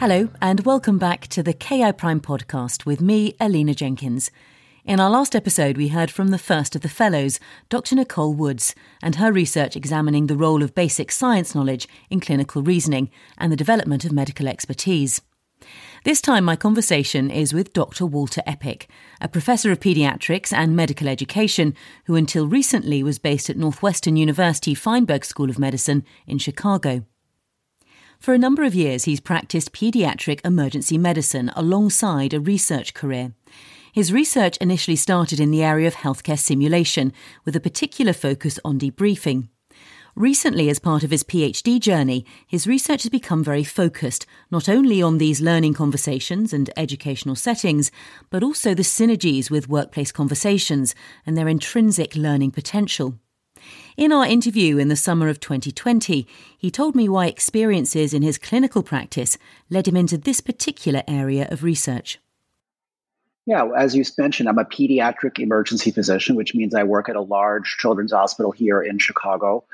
Hello, and welcome back to the KI Prime podcast with me, Alina Jenkins. In our last episode, we heard from the first of the fellows, Dr. Nicole Woods, and her research examining the role of basic science knowledge in clinical reasoning and the development of medical expertise. This time, my conversation is with Dr. Walter Eppich, a professor of paediatrics and medical education who until recently was based at Northwestern University Feinberg School of Medicine in Chicago. For a number of years, he's practiced paediatric emergency medicine alongside a research career. His research initially started in the area of healthcare simulation, with a particular focus on debriefing. Recently, as part of his PhD journey, his research has become very focused, not only on these learning conversations and educational settings, but also the synergies with workplace conversations and their intrinsic learning potential. In our interview in the summer of 2020, he told me why experiences in his clinical practice led him into this particular area of research. Yeah, as you mentioned, I'm a pediatric emergency physician, which means I work at a large children's hospital here in Chicago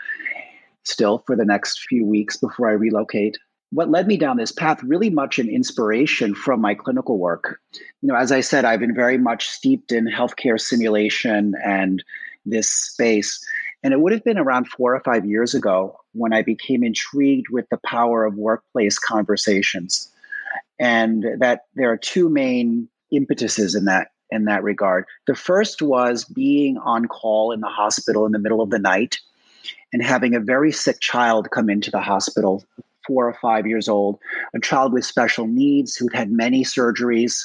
still for the next few weeks before I relocate. What led me down this path really much an inspiration from my clinical work. You know, as I said, I've been very much steeped in healthcare simulation and this space. And it would have been around four or five years ago when I became intrigued with the power of workplace conversations. And that there are two main impetuses in that in that regard. The first was being on call in the hospital in the middle of the night and having a very sick child come into the hospital, four or five years old, a child with special needs who'd had many surgeries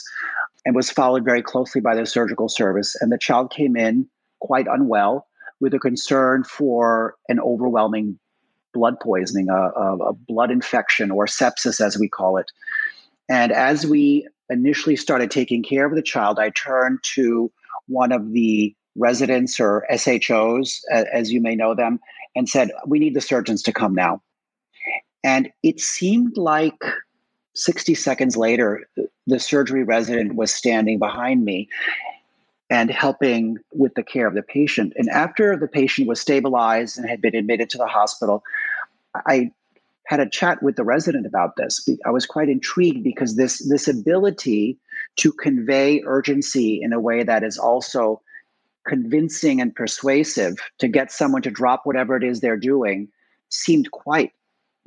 and was followed very closely by the surgical service. And the child came in quite unwell with a concern for an overwhelming blood poisoning, a, a, a, blood infection, or sepsis, as we call it. And as we initially started taking care of the child, I turned to one of the residents or SHOs, as you may know them, and said, We need the surgeons to come now. And it seemed like 60 seconds later, the surgery resident was standing behind me and helping with the care of the patient. And after the patient was stabilized and had been admitted to the hospital, I had a chat with the resident about this. I was quite intrigued because this this ability to convey urgency in a way that is also convincing and persuasive to get someone to drop whatever it is they're doing seemed quite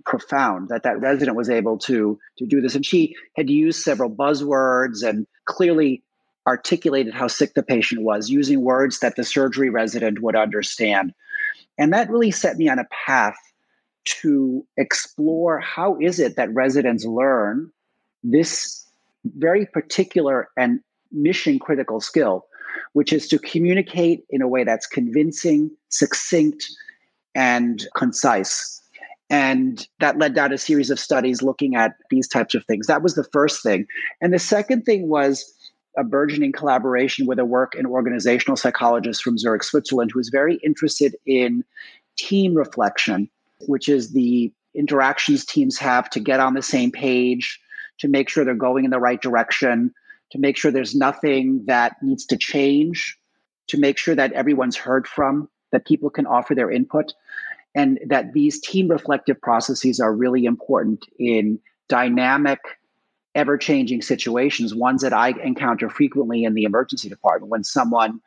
profound that that resident was able to to do this and she had used several buzzwords and clearly articulated how sick the patient was using words that the surgery resident would understand. And that really set me on a path to explore how is it that residents learn this very particular and mission critical skill, which is to communicate in a way that's convincing, succinct, and concise. And that led down a series of studies looking at these types of things. That was the first thing. And the second thing was a burgeoning collaboration with a work and organizational psychologist from Zurich, Switzerland, who is very interested in team reflection, which is the interactions teams have to get on the same page, to make sure they're going in the right direction, to make sure there's nothing that needs to change, to make sure that everyone's heard from, that people can offer their input, and that these team reflective processes are really important in dynamic ever changing situations, ones that I encounter frequently in the emergency department. When someone,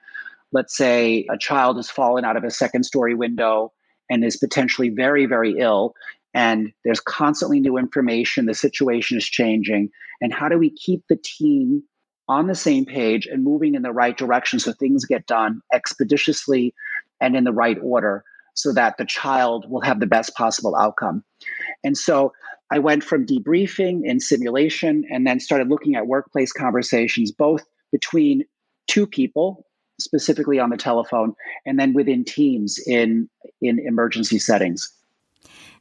let's say a child has fallen out of a second story window and is potentially very, very ill. And there's constantly new information, the situation is changing. And how do we keep the team on the same page and moving in the right direction so things get done expeditiously and in the right order so that the child will have the best possible outcome? And so I went from debriefing and simulation and then started looking at workplace conversations, both between two people, specifically on the telephone, and then within teams in, in emergency settings.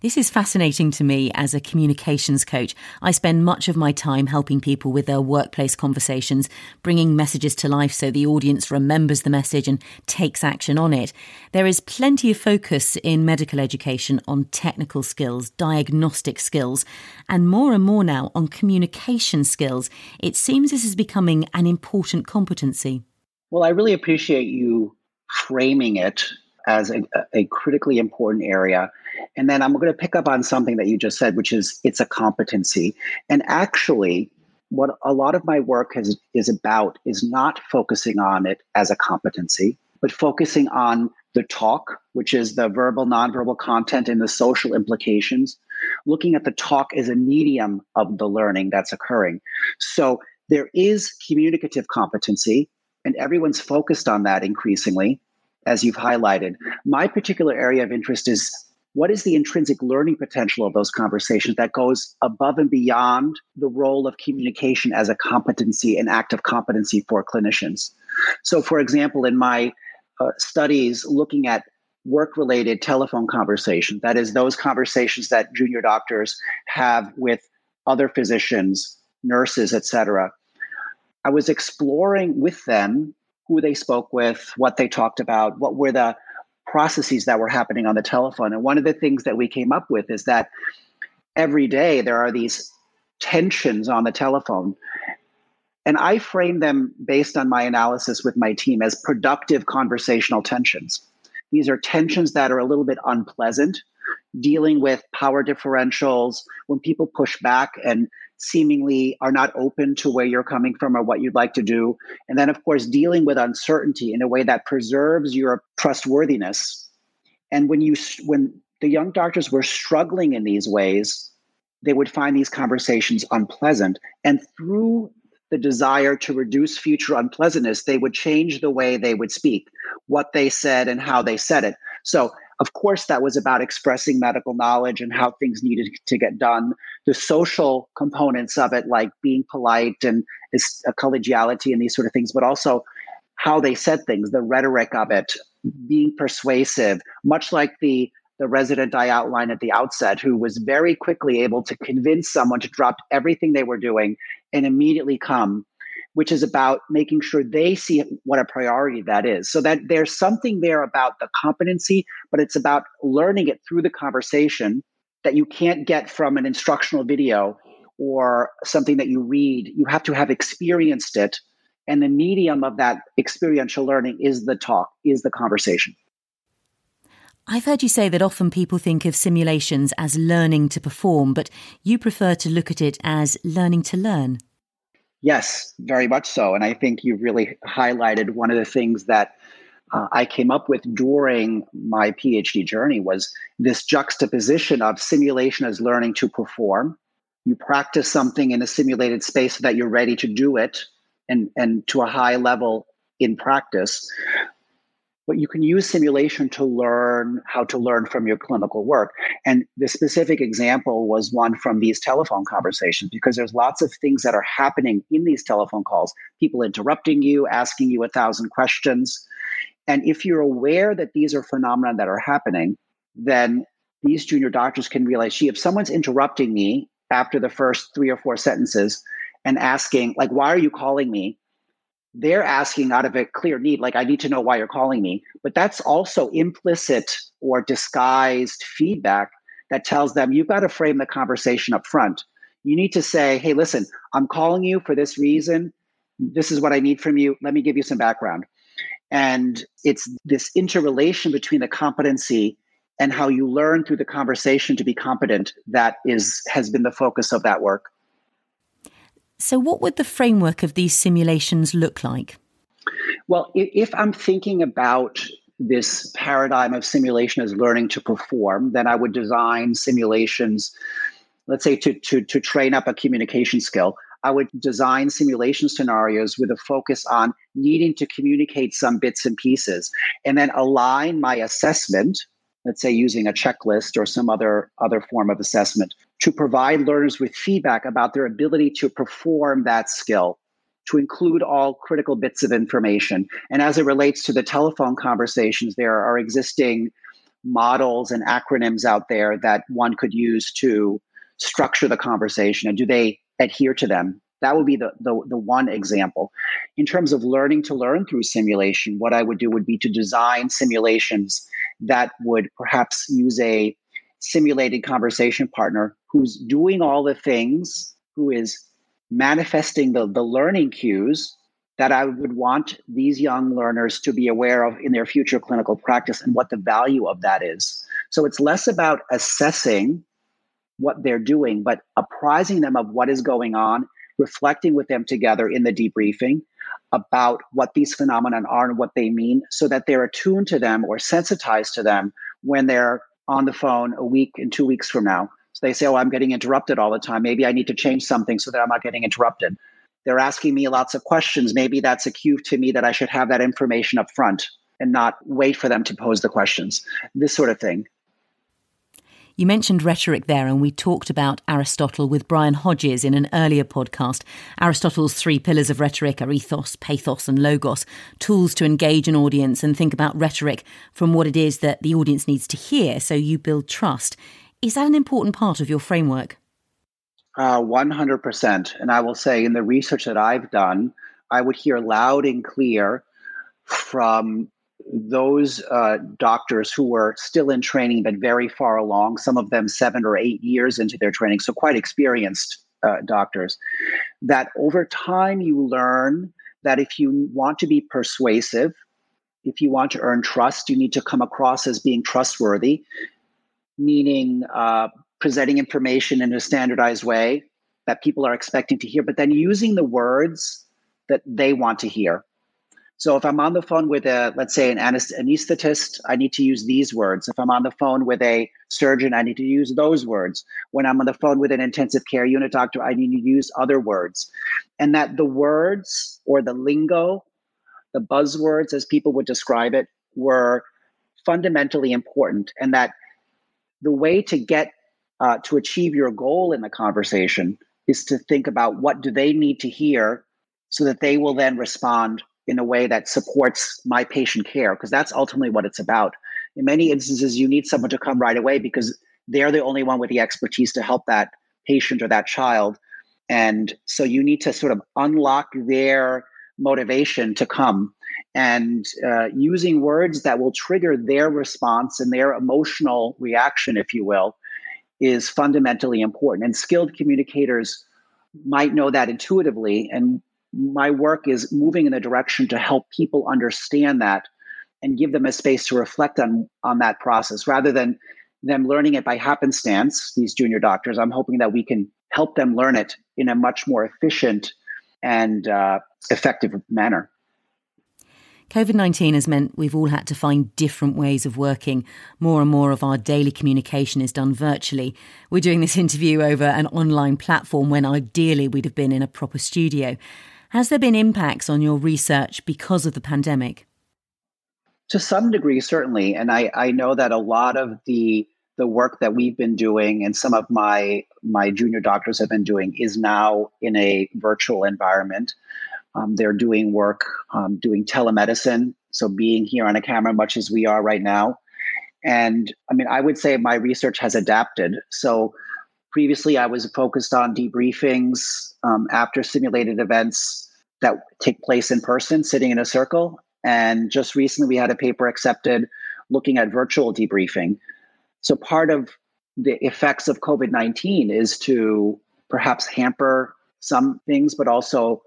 This is fascinating to me as a communications coach. I spend much of my time helping people with their workplace conversations, bringing messages to life so the audience remembers the message and takes action on it. There is plenty of focus in medical education on technical skills, diagnostic skills, and more and more now on communication skills. It seems this is becoming an important competency. Well, I really appreciate you framing it as a, a critically important area. And then I'm going to pick up on something that you just said, which is it's a competency. And actually, what a lot of my work has, is about is not focusing on it as a competency, but focusing on the talk, which is the verbal, nonverbal content and the social implications, looking at the talk as a medium of the learning that's occurring. So there is communicative competency, and everyone's focused on that increasingly as you've highlighted. My particular area of interest is what is the intrinsic learning potential of those conversations that goes above and beyond the role of communication as a competency, an active competency for clinicians? So, for example, in my uh, studies looking at work related telephone conversations, that is, those conversations that junior doctors have with other physicians, nurses, etc. I was exploring with them who they spoke with, what they talked about, what were the processes that were happening on the telephone. And one of the things that we came up with is that every day there are these tensions on the telephone. And I frame them based on my analysis with my team as productive conversational tensions. These are tensions that are a little bit unpleasant, dealing with power differentials, when people push back and seemingly are not open to where you're coming from or what you'd like to do. And then, of course, dealing with uncertainty in a way that preserves your trustworthiness. And when you when the young doctors were struggling in these ways, they would find these conversations unpleasant. And through the desire to reduce future unpleasantness, they would change the way they would speak, what they said, and how they said it. So of course, that was about expressing medical knowledge and how things needed to get done. The social components of it, like being polite and a uh, collegiality and these sort of things, but also how they said things, the rhetoric of it, being persuasive, much like the the resident I outlined at the outset, who was very quickly able to convince someone to drop everything they were doing and immediately come which is about making sure they see what a priority that is. So that there's something there about the competency, but it's about learning it through the conversation that you can't get from an instructional video or something that you read. You have to have experienced it. And the medium of that experiential learning is the talk, is the conversation. I've heard you say that often people think of simulations as learning to perform, but you prefer to look at it as learning to learn. Yes, very much so. And I think you've really highlighted one of the things that uh, I came up with during my PhD journey was this juxtaposition of simulation as learning to perform. You practice something in a simulated space so that you're ready to do it and, and to a high level in practice but you can use simulation to learn how to learn from your clinical work. And the specific example was one from these telephone conversations because there's lots of things that are happening in these telephone calls people interrupting you, asking you a thousand questions. And if you're aware that these are phenomena that are happening, then these junior doctors can realize, gee, if someone's interrupting me after the first three or four sentences and asking, like, why are you calling me? They're asking out of a clear need, like, I need to know why you're calling me. But that's also implicit or disguised feedback that tells them you've got to frame the conversation up front. You need to say, hey, listen, I'm calling you for this reason. This is what I need from you. Let me give you some background. And it's this interrelation between the competency and how you learn through the conversation to be competent that is has been the focus of that work. So, what would the framework of these simulations look like? Well, if I'm thinking about this paradigm of simulation as learning to perform, then I would design simulations, let's say to, to, to train up a communication skill. I would design simulation scenarios with a focus on needing to communicate some bits and pieces and then align my assessment let's say using a checklist or some other other form of assessment to provide learners with feedback about their ability to perform that skill to include all critical bits of information. And as it relates to the telephone conversations there are existing models and acronyms out there that one could use to structure the conversation and do they adhere to them? That would be the, the, the one example. In terms of learning to learn through simulation what i would do would be to design simulations that would perhaps use a simulated conversation partner who's doing all the things who is manifesting the, the learning cues that I would want these young learners to be aware of in their future clinical practice and what the value of that is. So it's less about assessing what they're doing, but apprising them of what is going on, reflecting with them together in the debriefing about what these phenomena are and what they mean so that they're attuned to them or sensitized to them when they're on the phone a week and two weeks from now. So they say, Oh, I'm getting interrupted all the time. Maybe I need to change something so that I'm not getting interrupted. They're asking me lots of questions. Maybe that's a cue to me that I should have that information up front and not wait for them to pose the questions. This sort of thing. You mentioned rhetoric there, and we talked about Aristotle with Brian Hodges in an earlier podcast. Aristotle's three pillars of rhetoric are ethos, pathos, and logos, tools to engage an audience and think about rhetoric from what it is that the audience needs to hear so you build trust. Is that an important part of your framework? Uh, 100%. And I will say, in the research that I've done, I would hear loud and clear from those uh, doctors who were still in training but very far along, some of them seven or eight years into their training, so quite experienced uh, doctors, that over time you learn that if you want to be persuasive, if you want to earn trust, you need to come across as being trustworthy, meaning uh, presenting information in a standardized way that people are expecting to hear, but then using the words that they want to hear. So if I'm on the phone with a, let's say, an anesthetist, I need to use these words. If I'm on the phone with a surgeon, I need to use those words. When I'm on the phone with an intensive care unit doctor, I need to use other words. And that the words or the lingo, the buzzwords, as people would describe it, were fundamentally important. And that the way to get uh, to achieve your goal in the conversation is to think about what do they need to hear so that they will then respond in a way that supports my patient care because that's ultimately what it's about in many instances you need someone to come right away because they're the only one with the expertise to help that patient or that child and so you need to sort of unlock their motivation to come and uh, using words that will trigger their response and their emotional reaction if you will is fundamentally important. And skilled communicators might know that intuitively. And my work is moving in a direction to help people understand that and give them a space to reflect on, on that process rather than them learning it by happenstance, these junior doctors. I'm hoping that we can help them learn it in a much more efficient and uh, effective manner. COVID 19 has meant we've all had to find different ways of working. More and more of our daily communication is done virtually. We're doing this interview over an online platform when ideally we'd have been in a proper studio. Has there been impacts on your research because of the pandemic? To some degree, certainly. And I, I know that a lot of the the work that we've been doing and some of my my junior doctors have been doing is now in a virtual environment. Um, they're doing work, um, doing telemedicine, so being here on a camera, much as we are right now. And I mean, I would say my research has adapted. So previously, I was focused on debriefings um, after simulated events that take place in person, sitting in a circle. And just recently, we had a paper accepted looking at virtual debriefing. So part of the effects of COVID 19 is to perhaps hamper some things, but also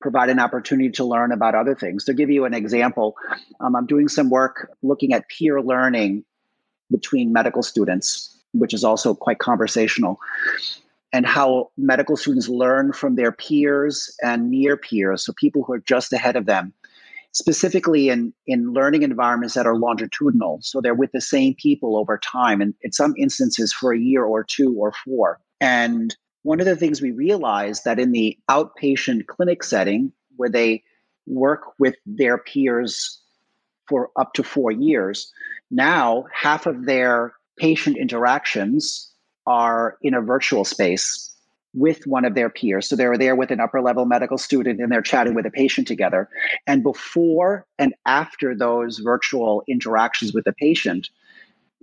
provide an opportunity to learn about other things. To give you an example, um, I'm doing some work looking at peer learning between medical students, which is also quite conversational, and how medical students learn from their peers and near peers, so people who are just ahead of them, specifically in, in learning environments that are longitudinal. So they're with the same people over time, and in some instances for a year or two or four. And one of the things we realized that in the outpatient clinic setting, where they work with their peers for up to four years, now half of their patient interactions are in a virtual space with one of their peers. So they're there with an upper level medical student and they're chatting with a patient together. And before and after those virtual interactions with the patient,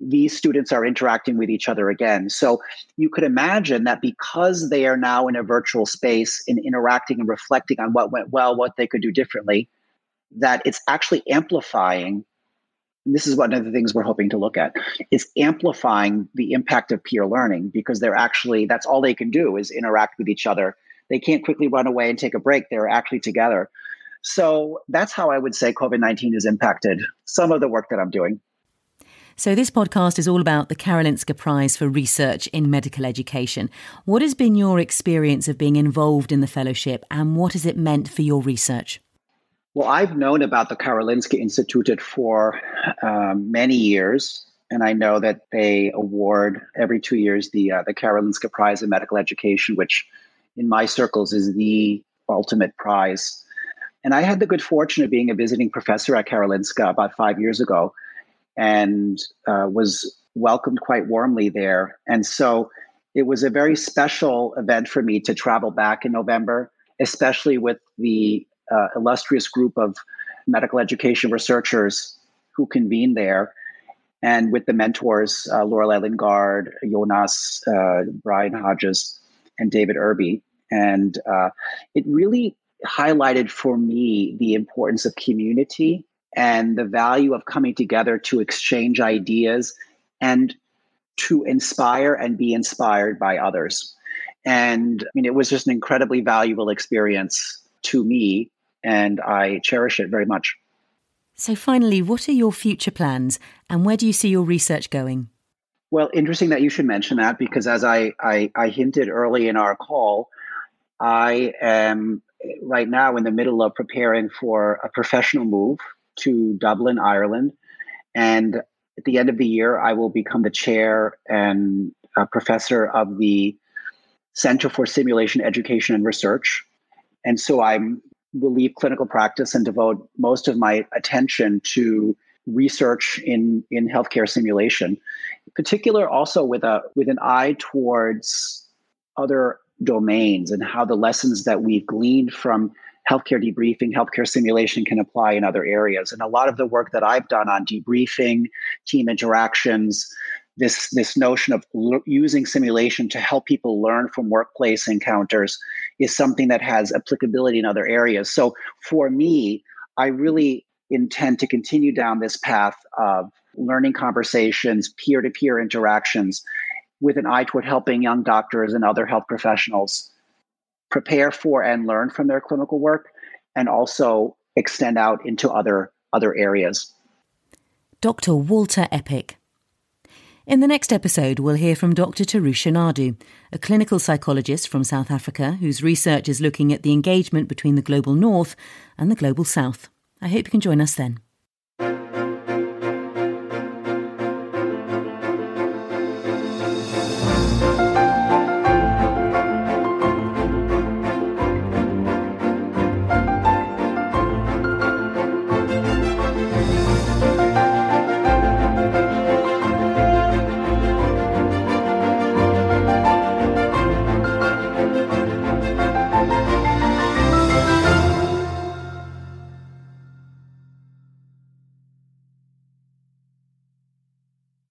these students are interacting with each other again. So you could imagine that because they are now in a virtual space and interacting and reflecting on what went well, what they could do differently, that it's actually amplifying. This is one of the things we're hoping to look at. is amplifying the impact of peer learning because they're actually, that's all they can do is interact with each other. They can't quickly run away and take a break. They're actually together. So that's how I would say COVID 19 has impacted some of the work that I'm doing. So, this podcast is all about the Karolinska Prize for Research in Medical Education. What has been your experience of being involved in the fellowship and what has it meant for your research? Well, I've known about the Karolinska Institute for um, many years, and I know that they award every two years the uh, the Karolinska Prize in Medical Education, which in my circles is the ultimate prize. And I had the good fortune of being a visiting professor at Karolinska about five years ago and uh, was welcomed quite warmly there. And so it was a very special event for me to travel back in November, especially with the uh, illustrious group of medical education researchers who convened there. And with the mentors, uh, Lorelei Lingard, Jonas, uh, Brian Hodges, and David Irby. And uh, it really highlighted for me the importance of community and the value of coming together to exchange ideas and to inspire and be inspired by others. And I mean, it was just an incredibly valuable experience to me, and I cherish it very much. So, finally, what are your future plans and where do you see your research going? Well, interesting that you should mention that because, as I, I, I hinted early in our call, I am right now in the middle of preparing for a professional move to Dublin, Ireland. And at the end of the year, I will become the chair and professor of the Center for Simulation Education and Research. And so I will leave clinical practice and devote most of my attention to research in, in healthcare simulation, in particular also with a with an eye towards other domains and how the lessons that we've gleaned from healthcare debriefing, healthcare simulation can apply in other areas. And a lot of the work that I've done on debriefing, team interactions, this this notion of l- using simulation to help people learn from workplace encounters is something that has applicability in other areas. So for me, I really intend to continue down this path of learning conversations, peer-to-peer interactions with an eye toward helping young doctors and other health professionals prepare for and learn from their clinical work and also extend out into other other areas. Dr. Walter Eppich. In the next episode, we'll hear from Dr. Thirusha Naidu, a clinical psychologist from South Africa whose research is looking at the engagement between the global north and the global south. I hope you can join us then.